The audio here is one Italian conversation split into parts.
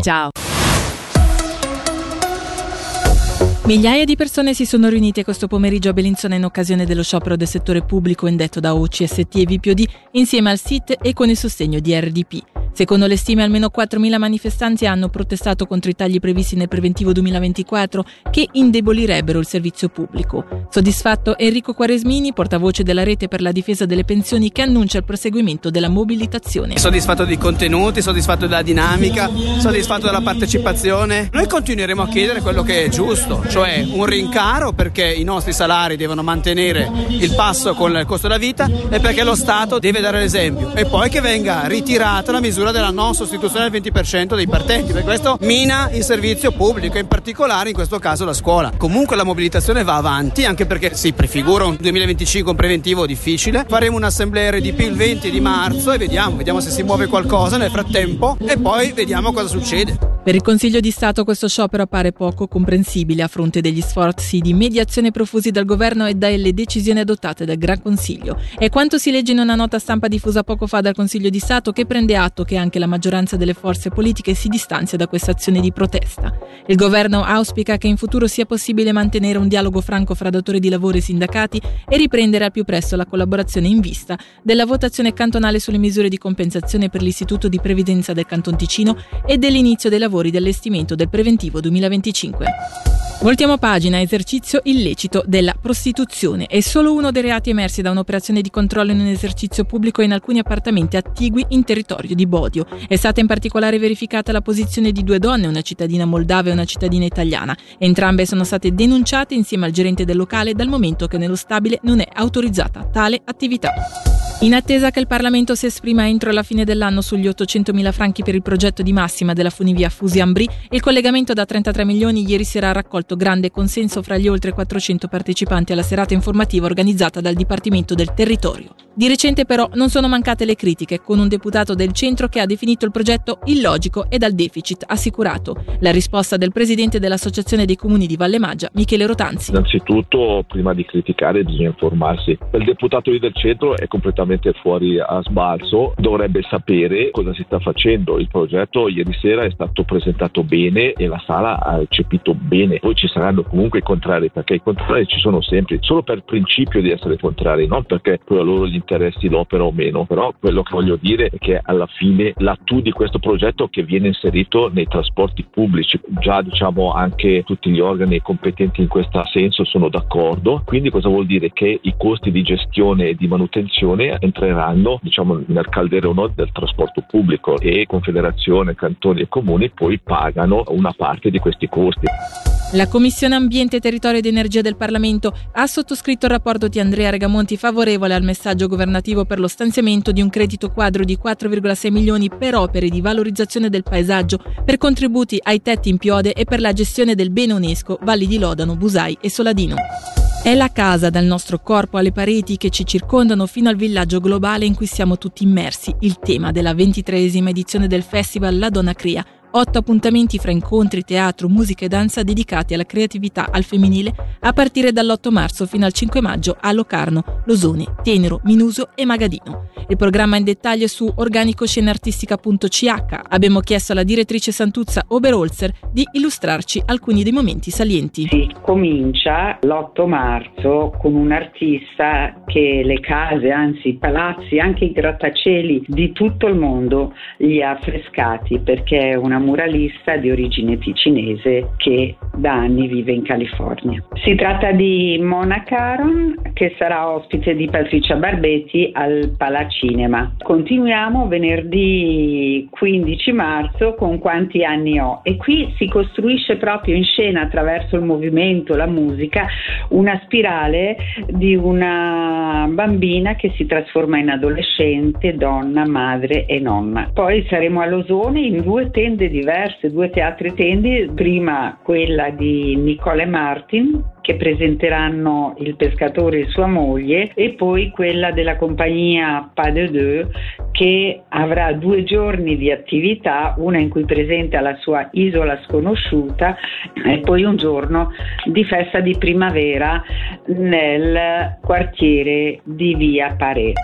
Ciao. Migliaia di persone si sono riunite questo pomeriggio a Bellinzona in occasione dello sciopero del settore pubblico indetto da OCST e VPOD insieme al SIT e con il sostegno di RDP. Secondo le stime almeno 4.000 manifestanti hanno protestato contro i tagli previsti nel preventivo 2024 che indebolirebbero il servizio pubblico. Soddisfatto Enrico Quaresmini, portavoce della rete per la difesa delle pensioni che annuncia il proseguimento della mobilitazione. Soddisfatto dei contenuti, soddisfatto della dinamica, soddisfatto della partecipazione. Noi continueremo a chiedere quello che è giusto, cioè un rincaro perché i nostri salari devono mantenere il passo con il costo della vita e perché lo Stato deve dare l'esempio e poi che venga ritirata la misura della non sostituzione del 20% dei partenti, perché questo mina il servizio pubblico, in particolare in questo caso la scuola. Comunque la mobilitazione va avanti, anche perché si prefigura un 2025 un preventivo difficile. Faremo un'assemblea RDP il 20 di marzo e vediamo, vediamo se si muove qualcosa nel frattempo e poi vediamo cosa succede. Per il Consiglio di Stato questo sciopero appare poco comprensibile a fronte degli sforzi di mediazione profusi dal governo e dalle decisioni adottate dal Gran Consiglio. È quanto si legge in una nota stampa diffusa poco fa dal Consiglio di Stato che prende atto che anche la maggioranza delle forze politiche si distanzia da questa azione di protesta. Il governo auspica che in futuro sia possibile mantenere un dialogo franco fra datori di lavoro e sindacati e riprendere al più presto la collaborazione in vista della votazione cantonale sulle misure di compensazione per l'Istituto di Previdenza del Canton Ticino e dell'inizio dei lavori lavori allestimento del preventivo 2025. Voltiamo pagina, esercizio illecito della prostituzione. È solo uno dei reati emersi da un'operazione di controllo in un esercizio pubblico in alcuni appartamenti attigui in territorio di Bodio. È stata in particolare verificata la posizione di due donne, una cittadina moldava e una cittadina italiana. Entrambe sono state denunciate insieme al gerente del locale dal momento che nello stabile non è autorizzata tale attività. In attesa che il Parlamento si esprima entro la fine dell'anno sugli 800.000 franchi per il progetto di massima della funivia Fusi-Ambri, il collegamento da 33 milioni ieri sera ha raccolto grande consenso fra gli oltre 400 partecipanti alla serata informativa organizzata dal Dipartimento del Territorio. Di recente però non sono mancate le critiche, con un deputato del centro che ha definito il progetto illogico e dal deficit assicurato. La risposta del presidente dell'Associazione dei Comuni di Valle Maggia, Michele Rotanzi. Innanzitutto, prima di criticare bisogna informarsi. Il deputato lì del centro è completamente fuori a sbalzo, dovrebbe sapere cosa si sta facendo. Il progetto ieri sera è stato presentato bene e la sala ha recepito bene. Poi ci saranno comunque i contrari, perché i contrari ci sono sempre, solo per principio di essere contrari, non perché poi a loro gli interessi l'opera o meno, però quello che voglio dire è che alla fine l'attu di questo progetto che viene inserito nei trasporti pubblici, già diciamo anche tutti gli organi competenti in questo senso sono d'accordo, quindi cosa vuol dire? Che i costi di gestione e di manutenzione entreranno diciamo nel calderone del trasporto pubblico e Confederazione, Cantoni e Comuni poi pagano una parte di questi costi. La Commissione Ambiente, Territorio ed Energia del Parlamento ha sottoscritto il rapporto di Andrea Regamonti favorevole al messaggio governativo per lo stanziamento di un credito quadro di 4,6 milioni per opere di valorizzazione del paesaggio, per contributi ai tetti in piode e per la gestione del bene UNESCO Valli di Lodano, Busai e Soladino. È la casa dal nostro corpo alle pareti che ci circondano fino al villaggio globale in cui siamo tutti immersi, il tema della ventitreesima edizione del festival La Donna Crea, Otto appuntamenti fra incontri, teatro, musica e danza dedicati alla creatività al femminile a partire dall'8 marzo fino al 5 maggio a Locarno, Losone, Tenero, Minuso e Magadino. Il programma in dettaglio è su organicosceneartistica.ch. Abbiamo chiesto alla direttrice Santuzza Oberholzer di illustrarci alcuni dei momenti salienti. Si comincia l'8 marzo con un artista che le case, anzi i palazzi, anche i grattacieli di tutto il mondo li ha affrescati perché è una muralista di origine ticinese che da anni vive in California. Si tratta di Mona Caron che sarà ospite di Patricia Barbetti al Palacinema. Continuiamo venerdì 15 marzo con Quanti anni ho e qui si costruisce proprio in scena attraverso il movimento, la musica, una spirale di una bambina che si trasforma in adolescente, donna, madre e nonna. Poi saremo a Losone in due tende diverse, due teatri tende, prima quella di Nicole Martin che presenteranno il pescatore e sua moglie e poi quella della compagnia Pas de Deux che avrà due giorni di attività, una in cui presenta la sua isola sconosciuta e poi un giorno di festa di primavera nel quartiere di Via Paré.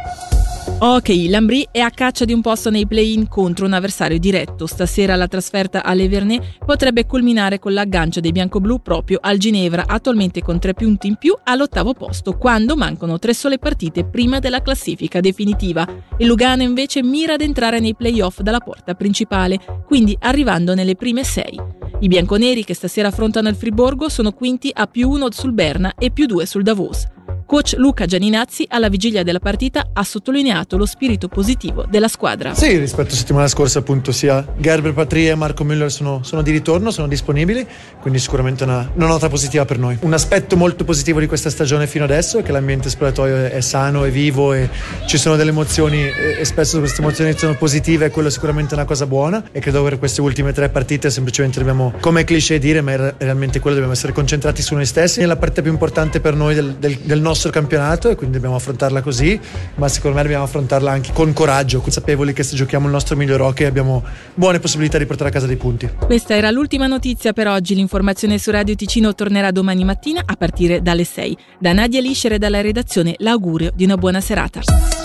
Ok, Lambri è a caccia di un posto nei play-in contro un avversario diretto. Stasera la trasferta all'Evernay potrebbe culminare con l'aggancio dei biancoblù proprio al Ginevra, attualmente con tre punti in più all'ottavo posto, quando mancano tre sole partite prima della classifica definitiva. Il Lugano invece mira ad entrare nei play-off dalla porta principale, quindi arrivando nelle prime sei. I bianconeri che stasera affrontano il Friborgo sono quinti a più uno sul Berna e più due sul Davos. Coach Luca Gianinazzi alla vigilia della partita ha sottolineato lo spirito positivo della squadra. Sì, rispetto a settimana scorsa appunto sia Gerber Patria e Marco Müller sono, sono, di ritorno, sono disponibili, quindi sicuramente una, una, nota positiva per noi. Un aspetto molto positivo di questa stagione fino adesso è che l'ambiente esploratorio è, è sano, è vivo e ci sono delle emozioni e, e spesso queste emozioni sono positive e quello è sicuramente una cosa buona e credo per queste ultime tre partite semplicemente dobbiamo, come cliché dire, ma è realmente quello, dobbiamo essere concentrati su noi stessi. È la partita più importante per noi del, del, del nostro nostro campionato e quindi dobbiamo affrontarla così, ma secondo me dobbiamo affrontarla anche con coraggio, consapevoli che se giochiamo il nostro miglior hockey abbiamo buone possibilità di portare a casa dei punti. Questa era l'ultima notizia per oggi, l'informazione su Radio Ticino tornerà domani mattina a partire dalle 6. Da Nadia Liscere e dalla redazione l'augurio di una buona serata.